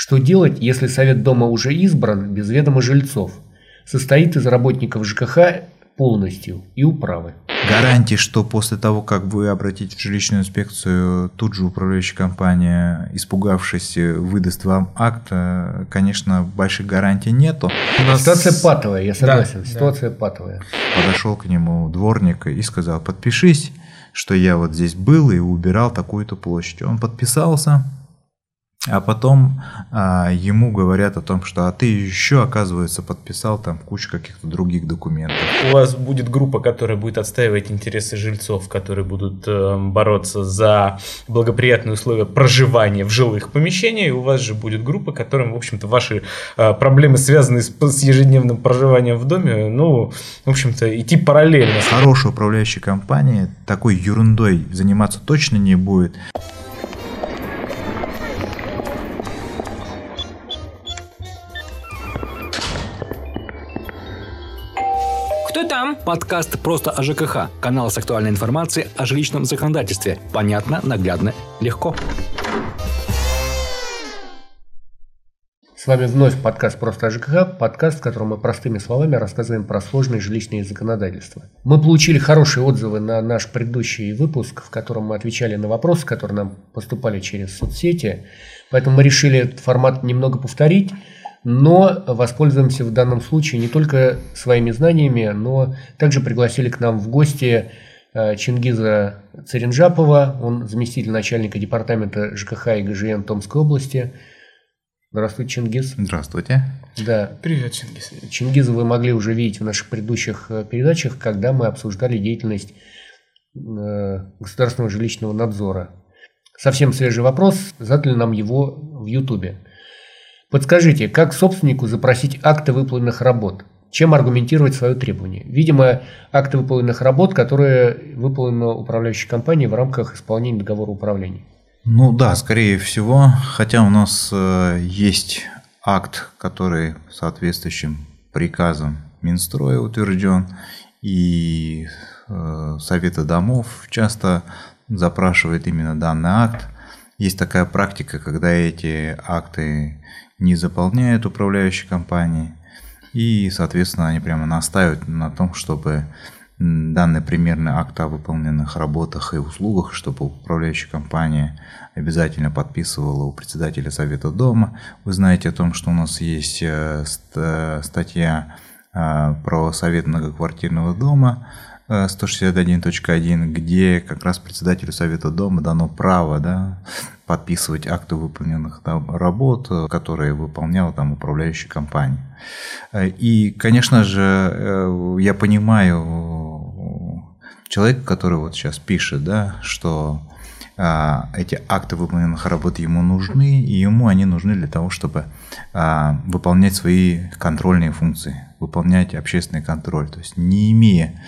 Что делать, если совет дома уже избран без ведома жильцов? Состоит из работников ЖКХ полностью и управы. Гарантии, что после того, как вы обратитесь в жилищную инспекцию, тут же управляющая компания, испугавшись, выдаст вам акт, э, конечно, больших гарантий нету. нас... Ситуация патовая, я согласен, да, ситуация да. патовая. Подошел к нему дворник и сказал, подпишись, что я вот здесь был и убирал такую-то площадь. Он подписался, а потом а, ему говорят о том, что а ты еще, оказывается, подписал там кучу каких-то других документов. У вас будет группа, которая будет отстаивать интересы жильцов, которые будут э, бороться за благоприятные условия проживания в жилых помещениях. И у вас же будет группа, которым, в общем-то, ваши э, проблемы, связанные с, с ежедневным проживанием в доме, ну, в общем-то, идти параллельно. Хорошая управляющая компания такой ерундой заниматься точно не будет. Там? Подкаст «Просто о ЖКХ». Канал с актуальной информацией о жилищном законодательстве. Понятно, наглядно, легко. С вами вновь подкаст «Просто о ЖКХ», подкаст, в котором мы простыми словами рассказываем про сложные жилищные законодательства. Мы получили хорошие отзывы на наш предыдущий выпуск, в котором мы отвечали на вопросы, которые нам поступали через соцсети, поэтому мы решили этот формат немного повторить – но воспользуемся в данном случае не только своими знаниями, но также пригласили к нам в гости э, Чингиза Царинжапова, он заместитель начальника департамента ЖКХ и ГЖН Томской области. Здравствуйте, Чингиз. Здравствуйте. Да. Привет, Чингиз. Чингиза вы могли уже видеть в наших предыдущих э, передачах, когда мы обсуждали деятельность э, государственного жилищного надзора. Совсем свежий вопрос, задали нам его в Ютубе. Подскажите, как собственнику запросить акты выполненных работ? Чем аргументировать свое требование? Видимо, акты выполненных работ, которые выполнены управляющей компанией в рамках исполнения договора управления. Ну да, скорее всего, хотя у нас э, есть акт, который соответствующим приказом Минстроя утвержден, и э, Советы домов часто запрашивает именно данный акт. Есть такая практика, когда эти акты не заполняют управляющие компании. И, соответственно, они прямо настаивают на том, чтобы данный примерный акт о выполненных работах и услугах, чтобы управляющая компания обязательно подписывала у председателя Совета Дома. Вы знаете о том, что у нас есть э, статья э, про Совет многоквартирного дома, 161.1, где как раз председателю Совета Дома дано право да, подписывать акты выполненных там, работ, которые выполняла там управляющая компания. И, конечно же, э, я понимаю человека, который вот сейчас пишет, да, что а, эти акты выполненных работ ему нужны, и ему они нужны для того, чтобы а, выполнять свои контрольные функции, выполнять общественный контроль. То есть не имея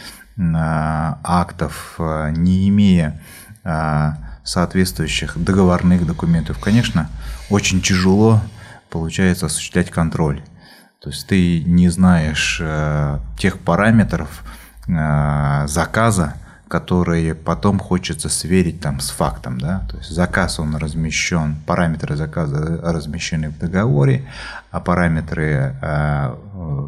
актов, а, не имея а, соответствующих договорных документов, конечно, очень тяжело получается осуществлять контроль. То есть ты не знаешь э, тех параметров э, заказа, которые потом хочется сверить там с фактом, да, то есть заказ он размещен, параметры заказа размещены в договоре, а параметры э,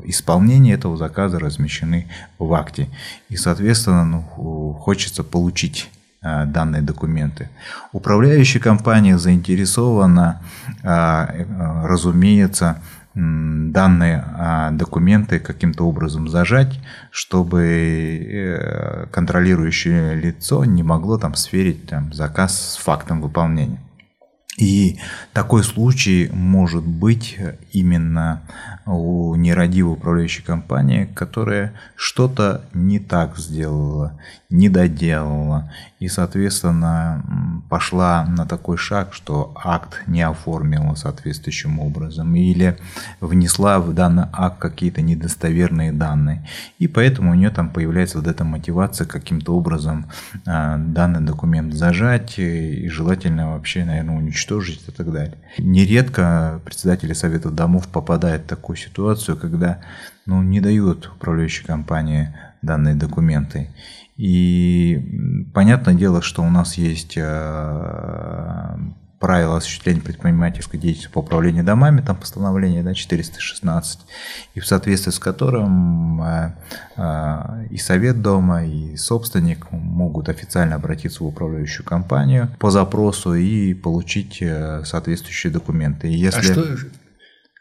исполнения этого заказа размещены в акте, и соответственно ну, хочется получить э, данные документы. Управляющая компания заинтересована, э, разумеется, данные документы каким-то образом зажать, чтобы э, контролирующее лицо не могло там сверить там, заказ с фактом выполнения. И такой случай может быть именно у нерадивой управляющей компании, которая что-то не так сделала, не доделала и, соответственно, пошла на такой шаг, что акт не оформила соответствующим образом или внесла в данный акт какие-то недостоверные данные. И поэтому у нее там появляется вот эта мотивация каким-то образом а, данный документ зажать и желательно вообще, наверное, уничтожить и так далее. Нередко председатели Совета домов попадают в такую ситуацию, когда ну, не дают управляющей компании данные документы. И понятное дело, что у нас есть э, правила осуществления предпринимательской деятельности по управлению домами, там постановление да, 416, и в соответствии с которым э, э, и совет дома, и собственник могут официально обратиться в управляющую компанию по запросу и получить э, соответствующие документы. И если... А что,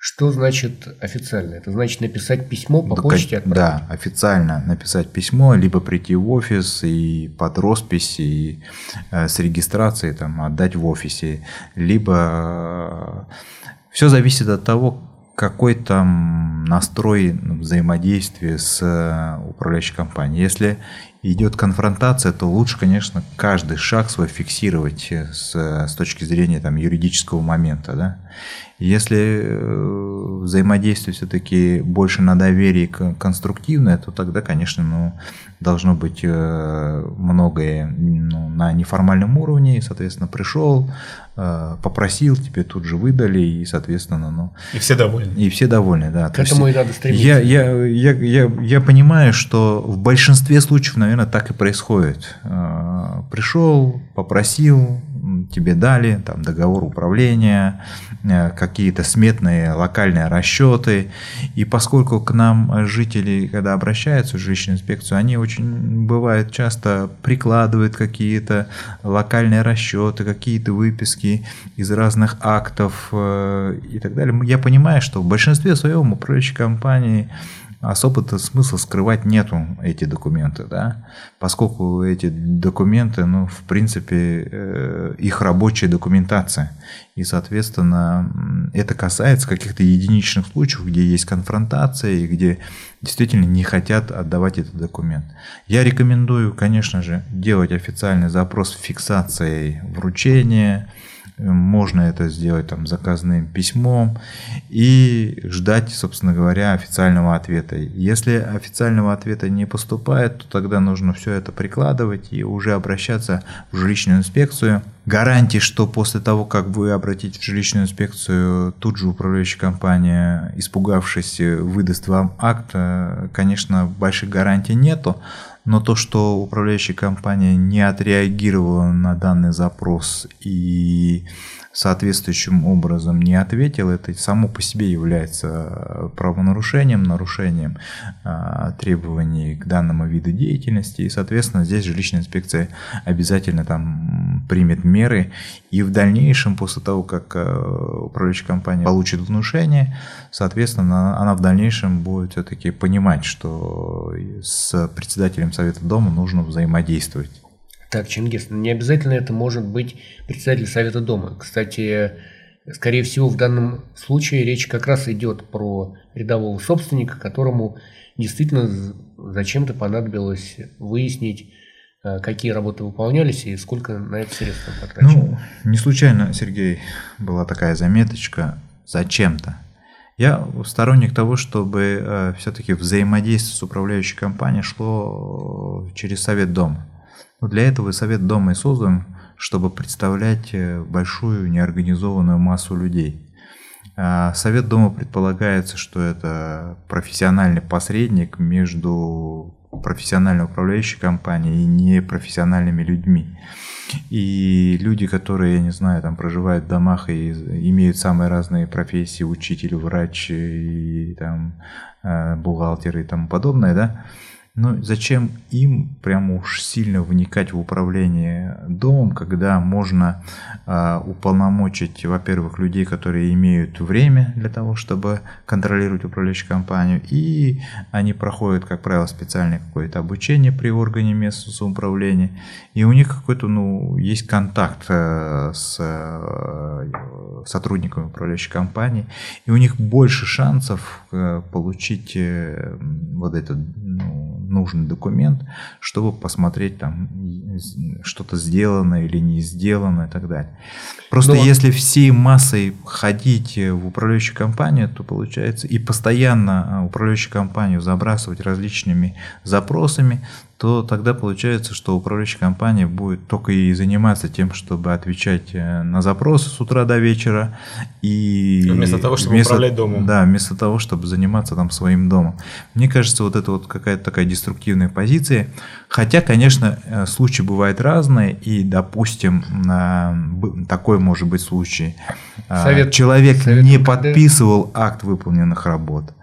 что значит официально? Это значит написать письмо по да, почте отправить? Да, официально написать письмо, либо прийти в офис и под роспись и э, с регистрацией там, отдать в офисе, либо э, все зависит от того, какой там настрой взаимодействия с э, управляющей компанией. Если идет конфронтация, то лучше, конечно, каждый шаг свой фиксировать э, с, с точки зрения там, юридического момента. Да? Если э, взаимодействие все-таки больше на доверии конструктивное, то тогда, конечно, ну, должно быть э, многое ну, на неформальном уровне. И, соответственно, пришел, э, попросил, тебе тут же выдали, и, соответственно, ну... И все довольны. И все довольны, да. К то этому есть, и надо стремиться. Я, я, я, я, я понимаю, что в большинстве случаев, наверное, так и происходит. Пришел, попросил, тебе дали, там договор управления, э, какие-то сметные локальные расчеты. И поскольку к нам жители, когда обращаются в жилищную инспекцию, они очень бывает часто прикладывают какие-то локальные расчеты, какие-то выписки из разных актов э, и так далее. Я понимаю, что в большинстве своем управляющие компании особо-то смысла скрывать нету эти документы, да, поскольку эти документы, ну, в принципе, э, их рабочая документация, и, соответственно, это касается каких-то единичных случаев, где есть конфронтация и где действительно не хотят отдавать этот документ. Я рекомендую, конечно же, делать официальный запрос фиксацией вручения, можно это сделать там заказным письмом и ждать, собственно говоря, официального ответа. Если официального ответа не поступает, то тогда нужно все это прикладывать и уже обращаться в жилищную инспекцию. Гарантии, что после того, как вы обратитесь в жилищную инспекцию, тут же управляющая компания, испугавшись, выдаст вам акт, э, конечно, больших гарантий нету, но то, что управляющая компания не отреагировала на данный запрос и соответствующим образом не ответил, это само по себе является э, правонарушением, нарушением э, требований к данному виду деятельности. И, соответственно, здесь жилищная инспекция обязательно там примет меры. И в дальнейшем, после того, как э, управляющая компания получит внушение, соответственно, она в дальнейшем будет все-таки понимать, что с председателем Совета Дома нужно взаимодействовать. Так, Чингис, не обязательно это может быть председатель Совета Дома. Кстати, скорее всего, в данном случае речь как раз идет про рядового собственника, которому действительно зачем-то понадобилось выяснить, э, какие работы выполнялись и сколько на это средства потрачено. Ну, не случайно, Сергей, была такая заметочка «зачем-то». Я сторонник того, чтобы э, все-таки взаимодействие с управляющей компанией шло через Совет Дома. Но для этого Совет Дома и создан, чтобы представлять э, большую неорганизованную массу людей. А Совет Дома предполагается, что это профессиональный посредник между профессиональной управляющей компанией и непрофессиональными людьми. И люди, которые, я не знаю, там проживают в домах и имеют самые разные профессии, учитель, врач и там э, бухгалтер и тому подобное, да, но зачем им прямо уж сильно вникать в управление домом, когда можно э, уполномочить, во-первых, людей, которые имеют время для того, чтобы контролировать управляющую компанию, и они проходят, как правило, специальное какое-то обучение при органе местного самоуправления, и у них какой-то, ну, есть контакт э, с э, сотрудниками управляющей компании, и у них больше шансов э, получить э, вот этот, ну, нужный документ, чтобы посмотреть там что-то сделано или не сделано и так далее. Просто Но... если всей массой ходить в управляющую компанию, то получается и постоянно а, управляющую компанию забрасывать различными запросами, то тогда получается, что управляющая компания будет только и заниматься тем, чтобы отвечать э, на запросы с утра до вечера. И вместо того, чтобы вместо, управлять домом. Да, вместо того, чтобы заниматься там своим домом. Мне кажется, вот это вот какая-то такая деструктивная позиция. Хотя, конечно, э, случаи бывают разные, и, допустим, такой может быть случай. А, совет, Человек совет не подписывал акт выполненных работ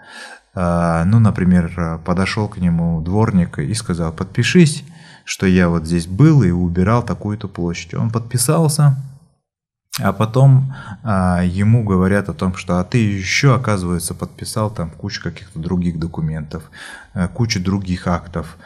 ну, например, подошел к нему дворник и сказал, подпишись, что я вот здесь был и убирал такую-то площадь. Он подписался, а потом а, ему говорят о том, что а ты еще, оказывается, подписал там кучу каких-то других документов, а, кучу других актов.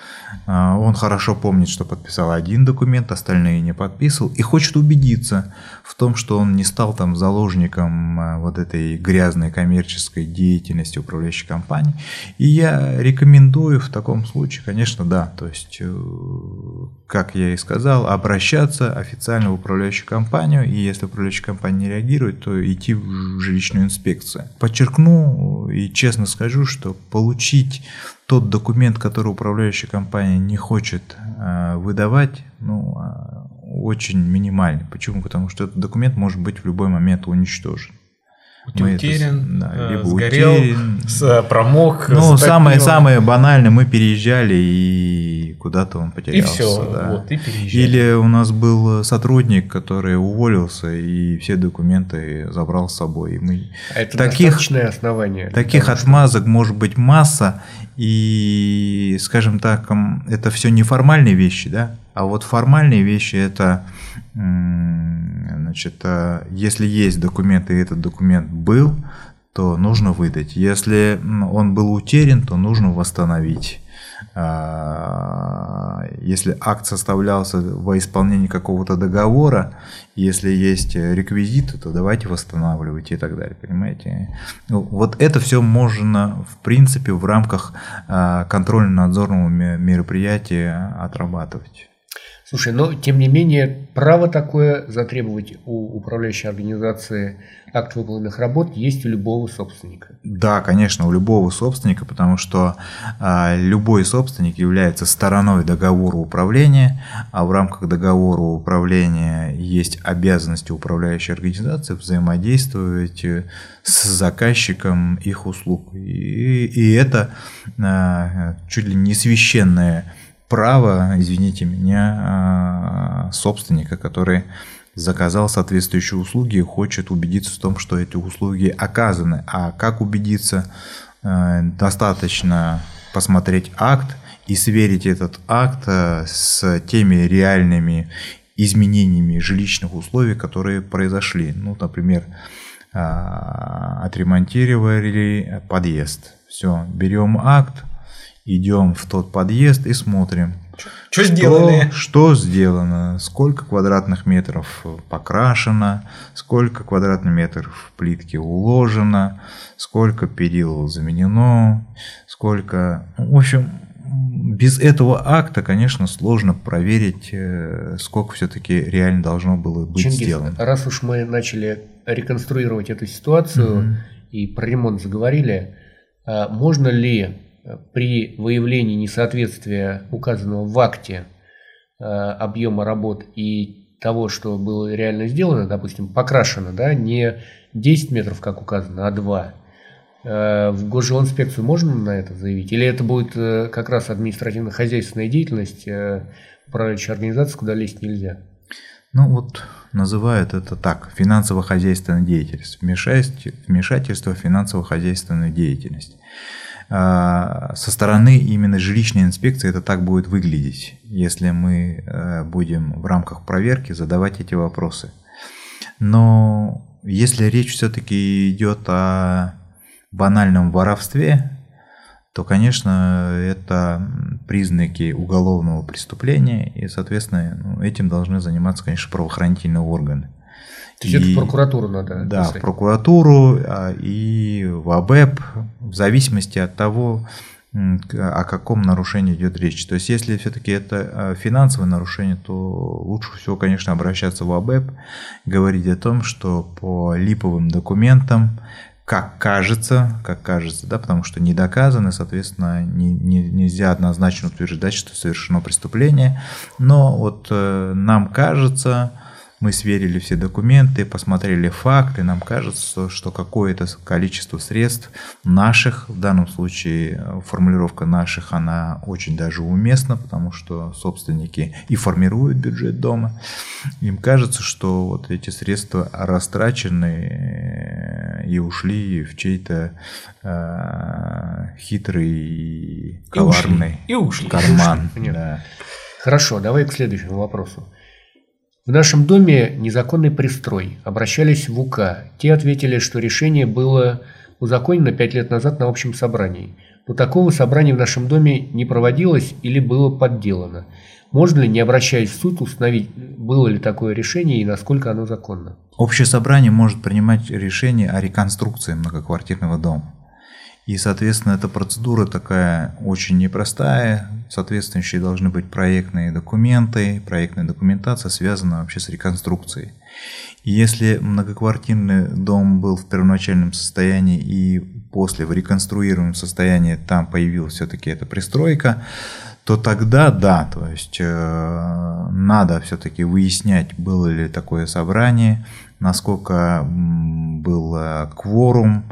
А, он хорошо помнит, что подписал один документ, остальные не подписывал, и хочет убедиться в том, что он не стал там заложником а, вот этой грязной коммерческой деятельности управляющей компании. И я рекомендую в таком случае, конечно, да, то есть, э, как я и сказал, обращаться официально в управляющую компанию, и если управляющая компания не реагирует, то идти в жилищную инспекцию. Подчеркну и честно скажу, что получить тот документ, который управляющая компания не хочет э, выдавать, ну, э, очень минимальный. Почему? Потому что этот документ может быть в любой момент уничтожен. Мы утерян, это, да, либо сгорел, утерян. С, промок. Ну, самое, самое банальное, мы переезжали и куда-то он потерялся. И все, да. вот, и переезжали. Или у нас был сотрудник, который уволился и все документы забрал с собой. И мы... А это таких, основание. Таких того, отмазок что... может быть масса, и, скажем так, это все неформальные вещи, да, а вот формальные вещи это, значит, э, если есть документ и этот документ был, то нужно выдать. Если он был утерян, то нужно восстановить. А, если акт составлялся во исполнении какого-то договора, если есть реквизиты, то давайте восстанавливайте и так далее, понимаете? Ну, вот это все можно, в принципе, в рамках а, контрольно-надзорного мероприятия отрабатывать. Слушай, но тем не менее, право такое затребовать у управляющей организации акт выполненных работ есть у любого собственника. Да, конечно, у любого собственника, потому что а, любой собственник является стороной договора управления, а в рамках договора управления есть обязанности управляющей организации взаимодействовать э, с заказчиком их услуг. И, и это а, чуть ли не священное право, извините меня, а, собственника, который заказал соответствующие услуги хочет убедиться в том, что эти услуги оказаны. А как убедиться? Э, достаточно посмотреть акт и сверить этот акт э, с теми реальными изменениями жилищных условий, которые произошли. Ну, например, э, отремонтировали подъезд. Все, берем акт, идем в тот подъезд и смотрим. Что, сделали? Что сделано, сколько квадратных метров покрашено, сколько квадратных метров плитки уложено, сколько перил заменено, сколько... В общем, без этого акта, конечно, сложно проверить, э, сколько все-таки реально должно было быть Чингис, сделано. Раз уж мы начали реконструировать эту ситуацию угу. и про ремонт заговорили, а можно ли при выявлении несоответствия указанного в акте э, объема работ и того, что было реально сделано, допустим, покрашено, да, не 10 метров, как указано, а 2, э, в госжилинспекцию можно на это заявить? Или это будет э, как раз административно-хозяйственная деятельность управляющей организации, куда лезть нельзя? Ну вот называют это так, финансово-хозяйственная деятельность, вмешательство в финансово-хозяйственную деятельность. А, со стороны именно жилищной инспекции это так будет выглядеть, если мы э, будем в рамках проверки задавать эти вопросы. Но если речь все-таки идет о банальном воровстве, то, конечно, это признаки уголовного преступления, и, соответственно, ну, этим должны заниматься, конечно, правоохранительные органы. То есть и, это в прокуратуру надо Да, писать. в прокуратуру а, и в АБЭП, в зависимости от того, о каком нарушении идет речь. То есть, если все-таки это а, финансовое нарушение, то лучше всего, конечно, обращаться в АБЭП, говорить о том, что по липовым документам как кажется, как кажется, да, потому что не доказано, соответственно, не, не, нельзя однозначно утверждать, что совершено преступление. Но вот э, нам кажется, мы сверили все документы, посмотрели факты, нам кажется, что какое-то количество средств наших, в данном случае э, формулировка наших, она очень даже уместна, потому что собственники и формируют бюджет дома. Им кажется, что вот эти средства растрачены э, и ушли в чей-то э, хитрый и коварный и ушли. карман. И ушли. Да. Хорошо, давай к следующему вопросу. В нашем доме незаконный пристрой. Обращались в УК. Те ответили, что решение было узаконено пять лет назад на общем собрании. Но такого собрания в нашем доме не проводилось или было подделано. Можно ли, не обращаясь в суд, установить, было ли такое решение и насколько оно законно? Общее собрание может принимать решение о реконструкции многоквартирного дома. И, соответственно, эта процедура такая очень непростая. Соответствующие должны быть проектные документы, проектная документация связана вообще с реконструкцией. И если многоквартирный дом был в первоначальном состоянии и после в реконструируемом состоянии там появилась все-таки эта пристройка, то тогда да, то есть э, надо все-таки выяснять, было ли такое собрание, насколько был кворум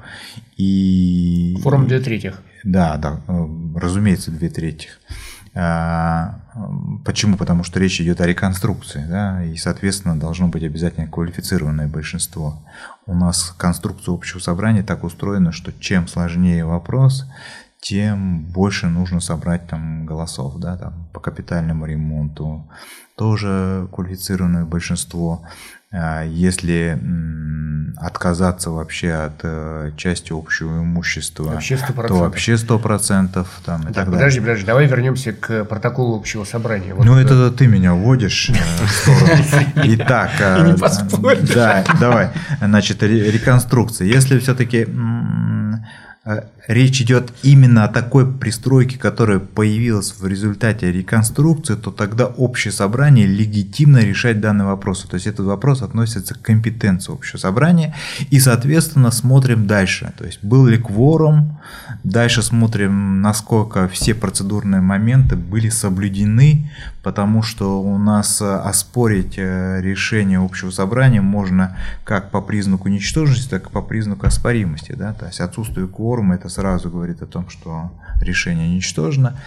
и... Кворум две третьих. Да, да, э, разумеется, две третьих. А, почему? Потому что речь идет о реконструкции, да, и, соответственно, должно быть обязательно квалифицированное большинство. У нас конструкция общего собрания так устроена, что чем сложнее вопрос, тем больше нужно собрать там голосов, да, там по капитальному ремонту, тоже квалифицированное большинство. А если отказаться вообще от э, части общего имущества, вообще 100%. то вообще 100% там, и так, так далее. подожди, подожди, давай вернемся к протоколу общего собрания. Вот ну, это ты меня вводишь э, в сторону. Итак, э, да, давай. Значит, реконструкция. Если все-таки речь идет именно о такой пристройке, которая появилась в результате реконструкции, то тогда общее собрание легитимно решать данный вопрос. То есть этот вопрос относится к компетенции общего собрания. И, соответственно, смотрим дальше. То есть был ли кворум, дальше смотрим, насколько все процедурные моменты были соблюдены, потому что у нас оспорить э, решение общего собрания можно как по признаку ничтожности, так и по признаку оспоримости. Да? То есть отсутствие кворума это сразу говорит о том, что решение ничтожно.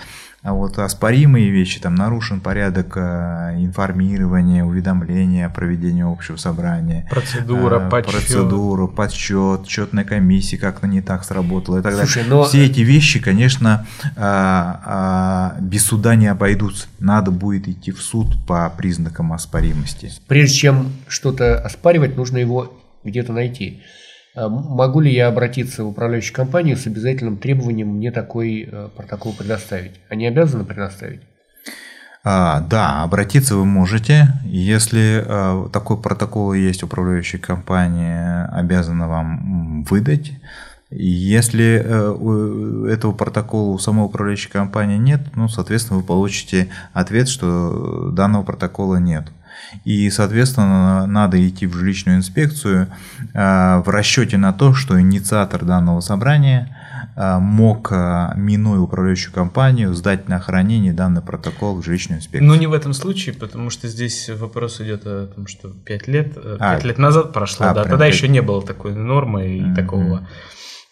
А вот оспоримые вещи, там нарушен порядок э, информирования, уведомления о проведении общего собрания. Процедура, э, подсчет. Процедуру, подсчет, счетная комиссия как-то не так сработала и так Слушай, далее. Но... Все эти вещи, конечно, а, а, без суда не обойдутся. Надо будет идти в суд по признакам оспоримости. Прежде чем что-то оспаривать, нужно его где-то найти. А могу ли я обратиться в управляющую компанию с обязательным требованием мне такой э, протокол предоставить? Они обязаны предоставить? А, да, обратиться вы можете. Если а, такой протокол есть, управляющая компания обязана вам выдать. Если э, этого протокола у самой управляющей компании нет, ну, соответственно, вы получите ответ, что данного протокола нет. И, соответственно, надо идти в жилищную инспекцию э, в расчете на то, что инициатор данного собрания э, мог, э, минуя управляющую компанию, сдать на хранение данный протокол в жилищную инспекцию. Но не в этом случае, потому что здесь вопрос идет о том, что 5 лет, 5 а, лет назад прошло, а, да, тогда 5... еще не было такой нормы и mm-hmm. такого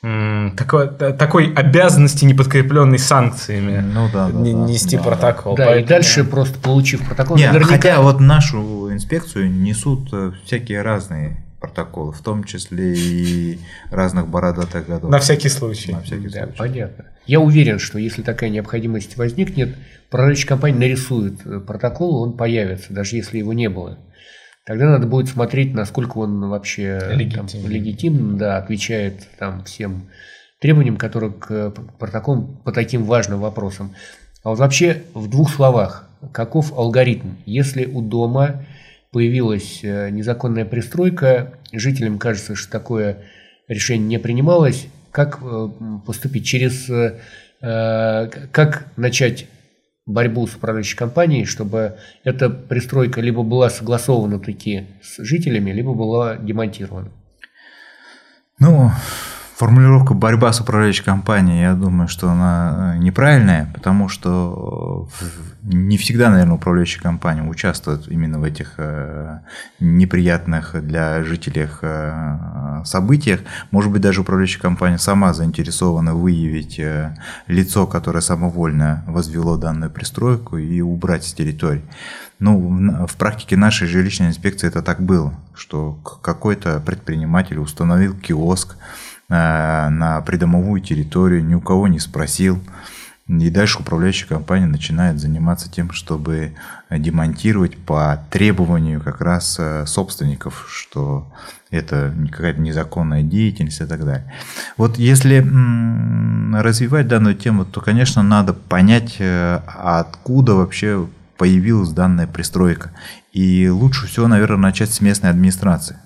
такой, такой обязанности, не подкрепленной санкциями, ну, да, да, нести да, протокол. Да, поэтому... и дальше просто получив протокол. Нет, наверняка... хотя вот нашу инспекцию несут э, всякие разные протоколы, в том числе и разных бородатых годов. На всякий случай. На всякий да, случай. Понятно. Я уверен, что если такая необходимость возникнет, управляющая компания нарисует э, протокол, он появится, даже если его не было. Тогда надо будет смотреть, насколько он вообще легитимен, там, легитимен да, отвечает там, всем требованиям, которые к протоколам по таким важным вопросам. А вот вообще в двух словах, каков алгоритм? Если у дома появилась э, незаконная пристройка, жителям кажется, что такое решение не принималось, как э, поступить? Через э, как начать борьбу с управляющей компанией, чтобы эта пристройка либо была согласована таки с жителями, либо была демонтирована? Ну, Формулировка «борьба с управляющей компанией», я думаю, что она э, неправильная, потому что э, не всегда, наверное, управляющая компания участвует именно в этих э, неприятных для жителей событиях. Может быть, даже управляющая компания сама заинтересована выявить лицо, которое самовольно возвело данную пристройку и убрать с территории. Ну, в практике нашей жилищной инспекции это так было, что какой-то предприниматель установил киоск, на придомовую территорию, ни у кого не спросил. И дальше управляющая компания начинает заниматься тем, чтобы демонтировать по требованию как раз э, собственников, что это какая-то незаконная деятельность и так далее. Вот если развивать данную тему, то, конечно, надо понять, э, откуда вообще появилась данная пристройка. И лучше всего, наверное, начать с местной администрации.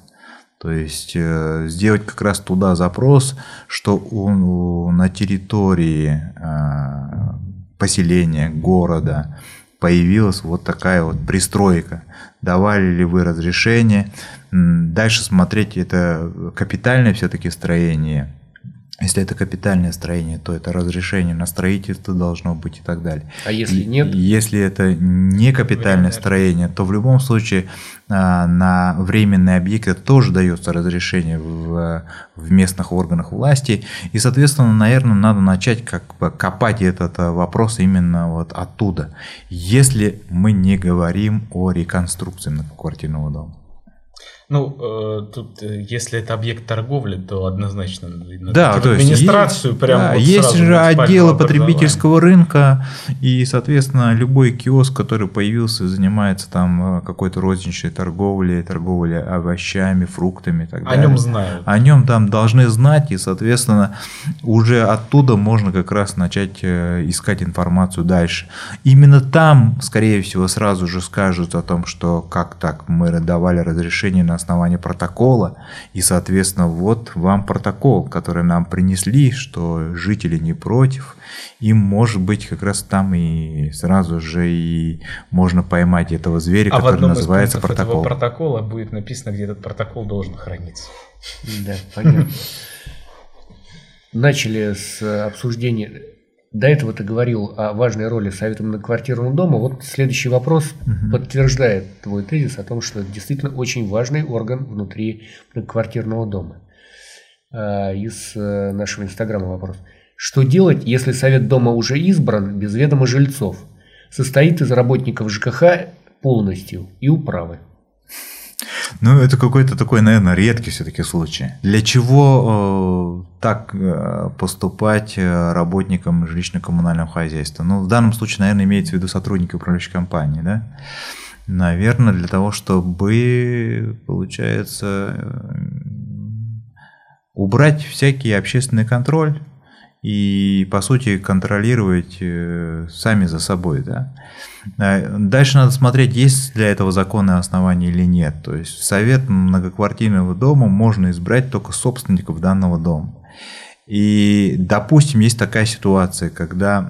То есть э, сделать как раз туда запрос, что у, на территории э, поселения, города появилась вот такая вот пристройка. Давали ли вы разрешение? Дальше смотреть, это капитальное все-таки строение если это капитальное строение, то это разрешение на строительство должно быть и так далее. А если нет? Если это не капитальное строение, то в любом случае а, на временные объекты тоже дается разрешение в, в местных органах власти. И, соответственно, наверное, надо начать как бы копать этот а, вопрос именно вот оттуда. Если мы не говорим о реконструкции многоквартирного дома. Ну, э, тут, э, если это объект торговли, то однозначно надо да, то есть администрацию есть, прямо да, вот есть же отделы потребительского рынка, и, соответственно, любой киоск, который появился, занимается там э, какой-то розничной торговлей, торговлей овощами, фруктами и так далее. О нем знают. О нем там должны знать, и, соответственно, уже оттуда можно как раз начать искать информацию дальше. Именно там, скорее всего, сразу же скажут о том, что как так, мы давали разрешение на основании протокола. И, соответственно, вот вам протокол, который нам принесли, что жители не против. И, может быть, как раз там и сразу же и можно поймать этого зверя, а который называется протокол. этого протокола будет написано, где этот протокол должен храниться. Да, понятно. Начали с обсуждения до этого ты говорил о важной роли Совета многоквартирного дома. Вот следующий вопрос угу. подтверждает твой тезис о том, что это действительно очень важный орган внутри многоквартирного дома. А, из э, нашего инстаграма вопрос. Что делать, если Совет дома уже избран без ведома жильцов? Состоит из работников ЖКХ полностью и управы. Ну, это какой-то такой, наверное, редкий все-таки случай. Для чего э, так э, поступать э, работникам жилищно-коммунального хозяйства? Ну, в данном случае, наверное, имеется в виду сотрудники управляющей компании, да? Наверное, для того, чтобы, получается, э, убрать всякий общественный контроль и, по сути, контролировать э, сами за собой. Да? А, дальше надо смотреть, есть для этого законные основания или нет. То есть совет многоквартирного дома можно избрать только собственников данного дома. И, допустим, есть такая ситуация, когда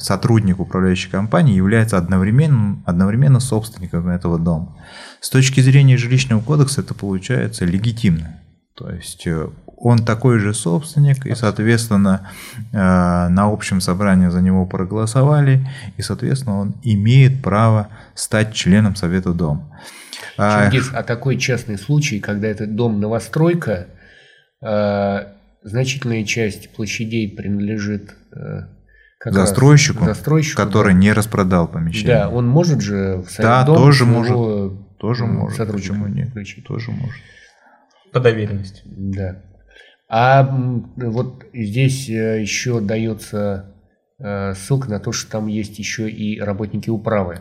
сотрудник управляющей компании является одновременно, одновременно собственником этого дома. С точки зрения жилищного кодекса это получается легитимно. То есть э, он такой же собственник, и, соответственно, э, на общем собрании за него проголосовали, и, соответственно, он имеет право стать членом Совета дома. Чингис, а, а такой частный случай, когда этот дом новостройка, э, значительная часть площадей принадлежит э, застройщику, застройщику, который да. не распродал помещение. Да, он может же в Совет да, дом тоже может, тоже может. Почему нет? Включить. Тоже может. По доверенности. Да. А вот здесь э, еще дается э, ссылка на то, что там есть еще и работники управы.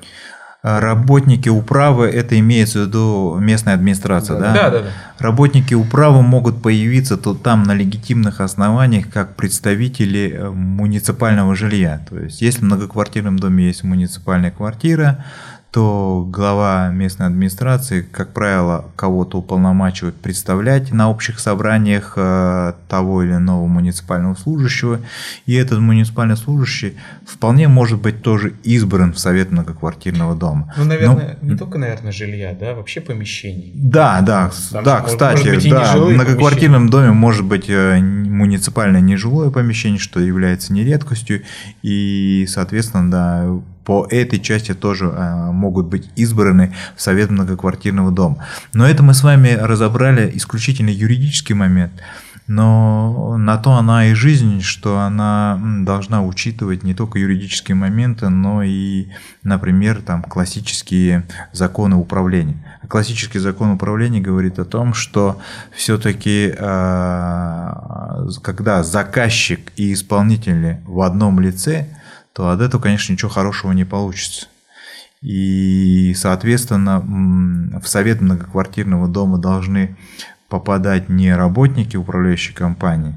А работники управы, это имеется в виду местная администрация, да? Да, да, да. Работники управы могут появиться то там на легитимных основаниях, как представители э, муниципального жилья. То есть, если в многоквартирном доме есть муниципальная квартира, то глава местной администрации, как правило, кого-то уполномачивает представлять на общих собраниях э, того или иного муниципального служащего, и этот муниципальный служащий вполне может быть тоже избран в совет многоквартирного дома. Ну, наверное, Но, не только, наверное, жилья, да, вообще помещений. Да, да, Там да, кстати, может быть, да, в многоквартирном помещения. доме может быть э, муниципальное нежилое помещение, что является нередкостью, и, соответственно, да, по этой части тоже э, могут быть избраны в Совет многоквартирного дома. Но это мы с вами разобрали исключительно юридический момент. Но на то она и жизнь, что она должна учитывать не только юридические моменты, но и, например, там, классические законы управления. Классический закон управления говорит о том, что все-таки, э, когда заказчик и исполнитель в одном лице – то от этого, конечно, ничего хорошего не получится. И, соответственно, в совет многоквартирного дома должны попадать не работники управляющей компании,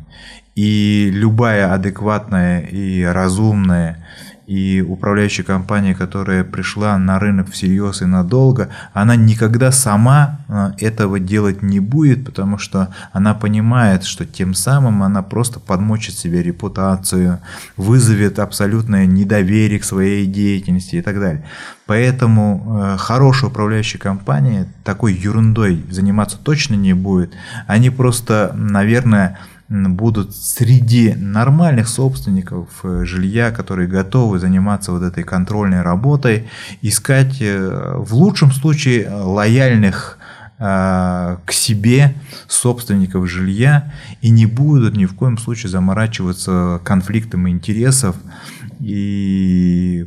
и любая адекватная и разумная и управляющая компания, которая пришла на рынок всерьез и надолго, она никогда сама э, этого делать не будет, потому что она понимает, что тем самым она просто подмочит себе репутацию, вызовет абсолютное недоверие к своей деятельности и так далее. Поэтому э, хорошая управляющая компания такой ерундой заниматься точно не будет. Они просто, наверное, будут среди нормальных собственников э, жилья, которые готовы заниматься вот этой контрольной работой, искать э, в лучшем случае лояльных э, к себе собственников жилья и не будут ни в коем случае заморачиваться конфликтом интересов и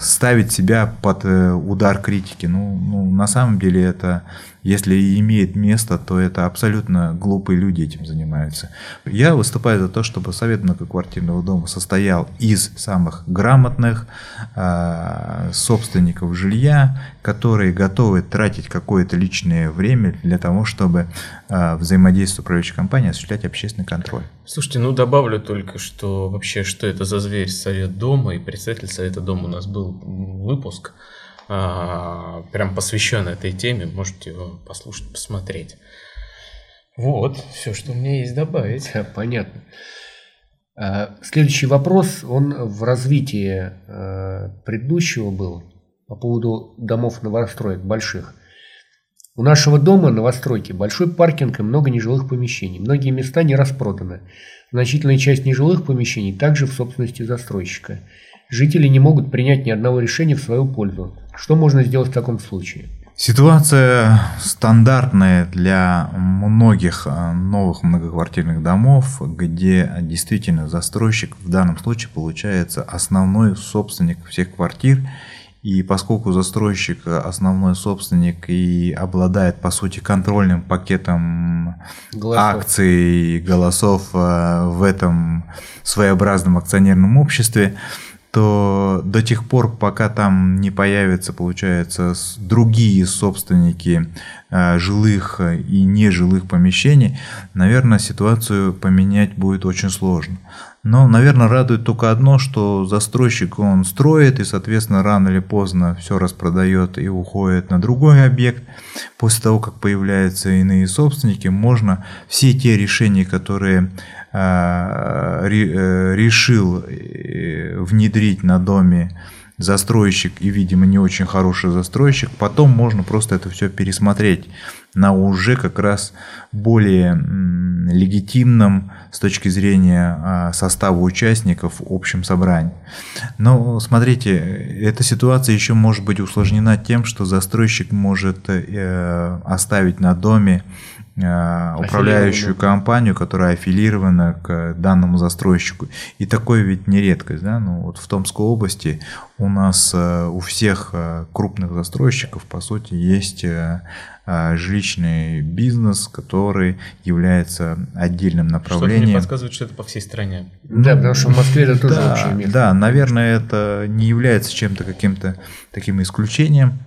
ставить себя под удар критики. Ну, ну, на самом деле это если и имеет место, то это абсолютно глупые люди этим занимаются. Я выступаю за то, чтобы совет многоквартирного дома состоял из самых грамотных э, собственников жилья, которые готовы тратить какое-то личное время для того, чтобы э, взаимодействие управляющей компании осуществлять общественный контроль. Слушайте, ну добавлю только, что вообще, что это за зверь совет дома, и представитель совета дома у нас был выпуск – а, прям посвящен этой теме, можете его послушать, посмотреть. Вот, все, что у меня есть добавить. Понятно. А, следующий вопрос, он в развитии а, предыдущего был по поводу домов новостроек больших. У нашего дома новостройки большой паркинг и много нежилых помещений. Многие места не распроданы. Значительная часть нежилых помещений также в собственности застройщика. Жители не могут принять ни одного решения в свою пользу. Что можно сделать в таком случае? Ситуация стандартная для многих э, новых многоквартирных домов, где действительно застройщик в данном случае получается основной собственник всех квартир. И поскольку застройщик основной собственник и обладает, по сути, контрольным пакетом голосов. акций и голосов э, в этом своеобразном акционерном обществе, то до тех пор, пока там не появятся, получается, другие собственники э, жилых и нежилых помещений, наверное, ситуацию поменять будет очень сложно. Но, наверное, радует только одно, что застройщик он строит и, соответственно, рано или поздно все распродает и уходит на другой объект. После того, как появляются иные собственники, можно все те решения, которые Э, э, решил э, внедрить на доме застройщик и, видимо, не очень хороший застройщик, потом можно просто это все пересмотреть на уже как раз более легитимном с точки зрения а, состава участников общем собрании. Но смотрите, эта ситуация еще может быть усложнена тем, что застройщик может оставить на доме Э, управляющую компанию, которая аффилирована к данному застройщику. И такое ведь не редкость. Да? Ну, вот в Томской области у нас э, у всех э, крупных застройщиков, по сути, есть жилищный бизнес, который является отдельным направлением. Что-то мне подсказывает, что это по всей стране. Да, потому что в Москве это тоже да, общее место. Да, наверное, это не является чем-то каким-то таким исключением.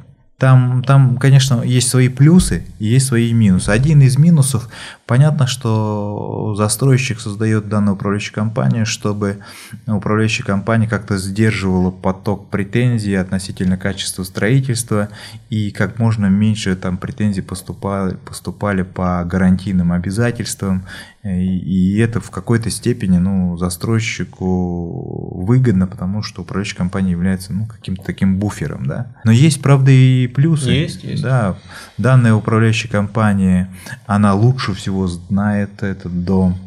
Там, там, конечно, есть свои плюсы и есть свои минусы. Один из минусов, понятно, что застройщик создает данную управляющую компанию, чтобы управляющая компания как-то сдерживала поток претензий относительно качества строительства и как можно меньше там претензий поступали, поступали по гарантийным обязательствам. И, и это в какой-то степени ну, застройщику выгодно, потому что управляющая компания является ну, каким-то таким буфером. Да? Но есть, правда, и плюсы. Есть, есть. Да, данная управляющая компания, она лучше всего знает этот дом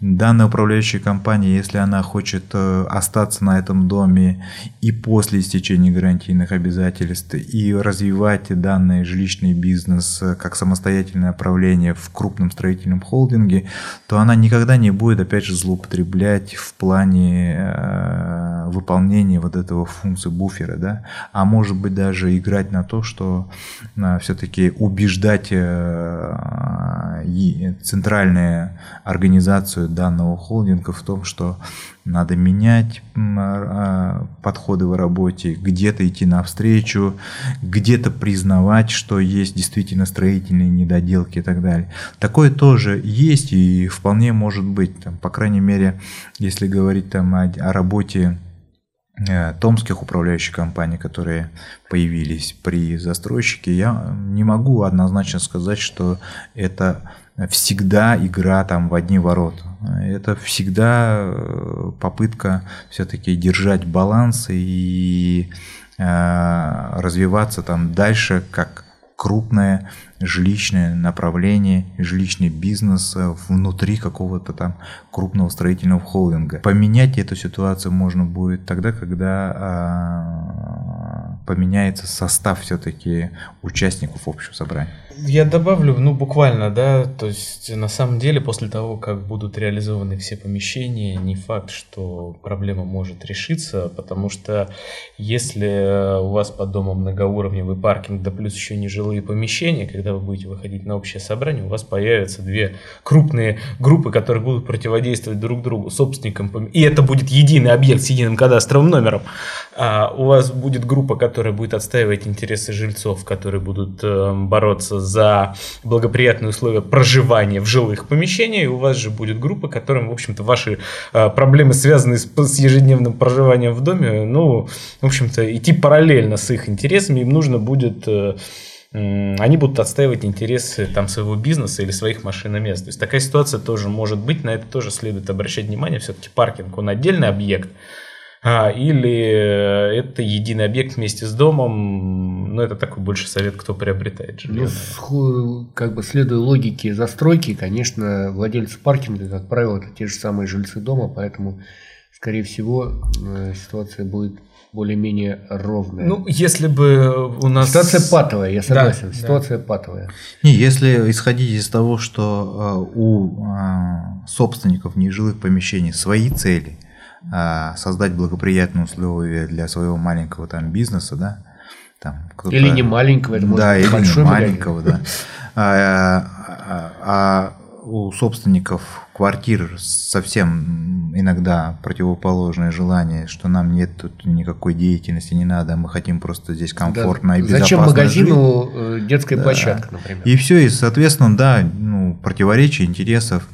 данная управляющая компания, если она хочет э, остаться на этом доме и после истечения гарантийных обязательств, и развивать данный жилищный бизнес э, как самостоятельное управление в крупном строительном холдинге, то она никогда не будет, опять же, злоупотреблять в плане э, выполнения вот этого функции буфера, да, а может быть даже играть на то, что все-таки убеждать центральную организацию данного холдинга в том, что надо менять а, подходы в работе, где-то идти навстречу, где-то признавать, что есть действительно строительные недоделки и так далее. Такое тоже есть и вполне может быть, там, по крайней мере, если говорить там о, о работе томских управляющих компаний, которые появились при застройщике, я не могу однозначно сказать, что это всегда игра там в одни ворота. Это всегда э, попытка все-таки держать баланс и э, развиваться там дальше как крупное жилищное направление, жилищный бизнес внутри какого-то там крупного строительного холдинга. Поменять эту ситуацию можно будет тогда, когда а, поменяется состав все-таки участников общего собрания. Я добавлю, ну, буквально, да, то есть на самом деле после того, как будут реализованы все помещения, не факт, что проблема может решиться, потому что если у вас под домом многоуровневый паркинг, да плюс еще нежилые помещения, когда вы будете выходить на общее собрание, у вас появятся две крупные группы, которые будут противодействовать друг другу, собственникам, и это будет единый объект с единым кадастровым номером. А у вас будет группа, которая будет отстаивать интересы жильцов, которые будут э, бороться за благоприятные условия проживания в жилых помещениях, и у вас же будет группа, которым, в общем-то, ваши э, проблемы, связанные с, с ежедневным проживанием в доме, ну, в общем-то, идти параллельно с их интересами, им нужно будет э, они будут отстаивать интересы там, своего бизнеса или своих машиномест. То есть такая ситуация тоже может быть, на это тоже следует обращать внимание. Все-таки паркинг, он отдельный объект, или это единый объект вместе с домом, ну, это такой больше совет, кто приобретает жилье. Ну, как бы следуя логике застройки, конечно, владельцы паркинга, как правило, это те же самые жильцы дома, поэтому, скорее всего, э, ситуация будет более-менее ровная. Ну, если бы у нас... Ситуация патовая, я согласен, да, ситуация да. патовая. Не, если исходить из того, что э, у э, собственников нежилых помещений свои цели, а, создать благоприятные условия для своего маленького там бизнеса, да, там или не маленького, это да, или не маленького, да. А, а, а у собственников квартир совсем иногда противоположное желание, что нам нет тут никакой деятельности, не надо, мы хотим просто здесь комфортно да. и безопасно Зачем магазину жить. Э, детская да. площадка, например? И все, и, соответственно, да, ну, противоречия интересов.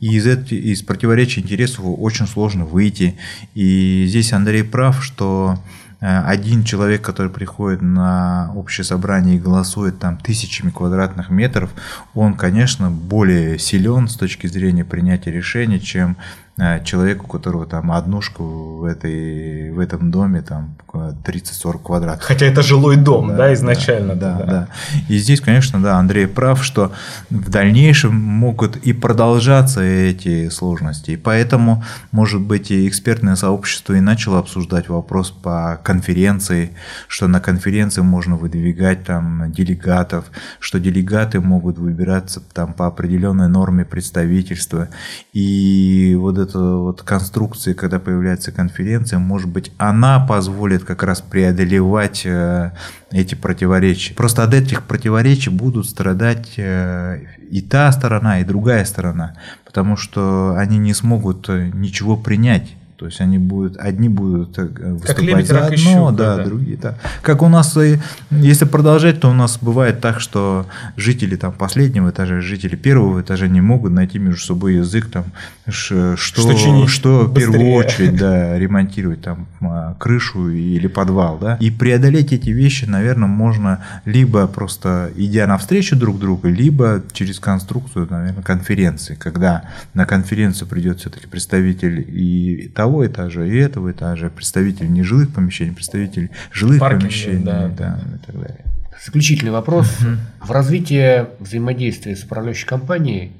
И из, из противоречия интересов очень сложно выйти. И здесь Андрей прав, что Э, один человек, который приходит на общее собрание и голосует там тысячами квадратных метров, он, конечно, более силен с точки зрения принятия решений, чем Э, человеку, у которого там однушка в, этой, в этом доме там 30-40 квадратов. Хотя это жилой дом, да, да изначально. Да, да, да. И здесь, конечно, да, Андрей прав, что в дальнейшем могут и продолжаться эти сложности. И поэтому, может быть, и экспертное сообщество и начало обсуждать вопрос по конференции, что на конференции можно выдвигать там делегатов, что делегаты могут выбираться там по определенной норме представительства. И вот эта вот конструкция, когда появляется конференция, может быть, она позволит как раз преодолевать э, эти противоречия. Просто от этих противоречий будут страдать э, и та сторона, и другая сторона, потому что они не смогут э, ничего принять То есть они будут, одни будут э, Как выступать лебедь, за одно, щука, да, да. другие так. Как у нас, и- если продолжать, то у нас бывает так, что жители там последнего этажа, жители первого этажа не могут найти между собой язык, там, что, Что чинить что в первую очередь, да, ремонтировать там а, крышу или подвал, да. И преодолеть эти вещи, наверное, можно либо просто идя навстречу друг другу, либо через конструкцию, наверное, конференции, когда на конференцию придет все-таки представитель и того этажа, и этого этажа, представитель нежилых помещений, представитель жилых Паркинга, помещений, да. да, и так далее. Заключительный вопрос. В развитии взаимодействия с управляющей компанией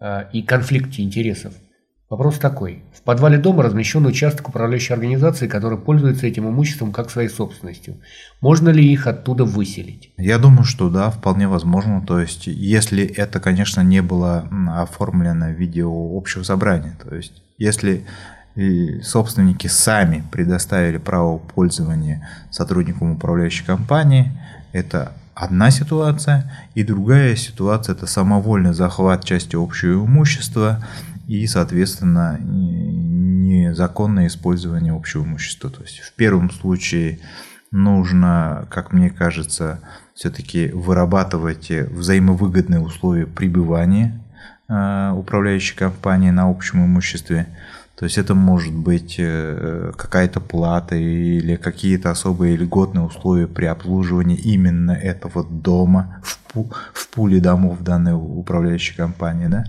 а, и конфликте интересов вопрос такой. В подвале дома размещен участок управляющей организации, который пользуется этим имуществом как своей собственностью. Можно ли их оттуда выселить? Я думаю, что да, вполне возможно. То есть, если это, конечно, не было оформлено в виде общего собрания, то есть, если собственники сами предоставили право пользования сотрудникам управляющей компании, это одна ситуация, и другая ситуация – это самовольный захват части общего имущества и, соответственно, незаконное использование общего имущества. То есть в первом случае нужно, как мне кажется, все-таки вырабатывать взаимовыгодные условия пребывания э, управляющей компании на общем имуществе. То есть это может быть э, какая-то плата или какие-то особые льготные условия при обслуживании именно этого дома в, пу- в пуле домов данной управляющей компании. Да?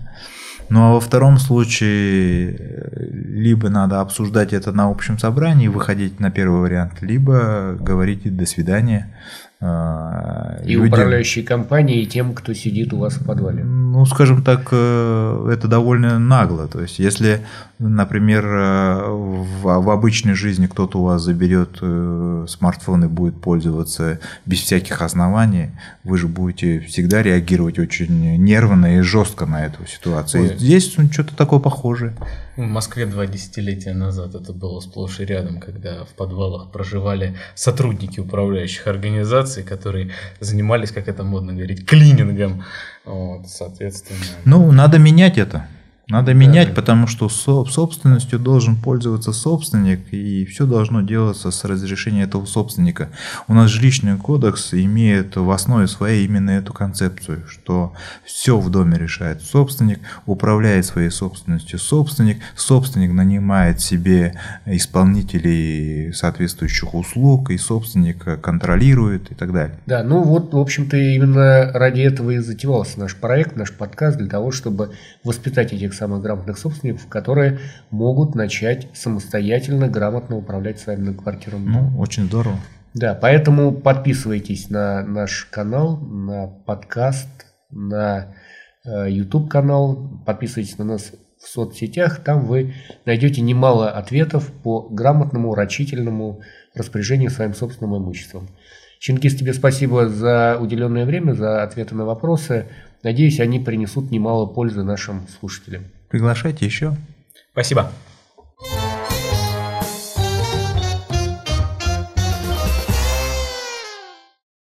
Ну а во втором случае э, либо надо обсуждать это на общем собрании, выходить на первый вариант, либо говорить до свидания. Э, И людям. управляющей компании, и тем, кто сидит у вас в подвале. Ну, скажем так, э, это довольно нагло. То есть, если, например, э, в, в обычной жизни кто-то у вас заберет э, смартфон и будет пользоваться без всяких оснований, вы же будете всегда реагировать очень нервно и жестко на эту ситуацию. Ой. И здесь ну, что-то такое похожее. В Москве два десятилетия назад это было сплошь и рядом, когда в подвалах проживали сотрудники управляющих организаций, которые занимались, как это модно говорить, клинингом. Вот, соответственно. Ну, надо менять это. Надо менять, потому что со- собственностью должен пользоваться собственник, и все должно делаться с разрешения этого собственника. У нас жилищный кодекс имеет в основе своей именно эту концепцию, что все в доме решает собственник, управляет своей собственностью собственник, собственник нанимает себе исполнителей соответствующих услуг, и собственник контролирует и так далее. Да, ну вот, в общем-то, именно ради этого и затевался наш проект, наш подкаст, для того, чтобы воспитать этих самых грамотных собственников, которые могут начать самостоятельно, грамотно управлять своим многоквартирным домом. Ну, очень здорово. Да, поэтому подписывайтесь на наш канал, на подкаст, на э, YouTube канал, подписывайтесь на нас в соцсетях, там вы найдете немало ответов по грамотному, рачительному распоряжению своим собственным имуществом. Чингис, тебе спасибо за уделенное время, за ответы на вопросы. Надеюсь, они принесут немало пользы нашим слушателям. Приглашайте еще. Спасибо.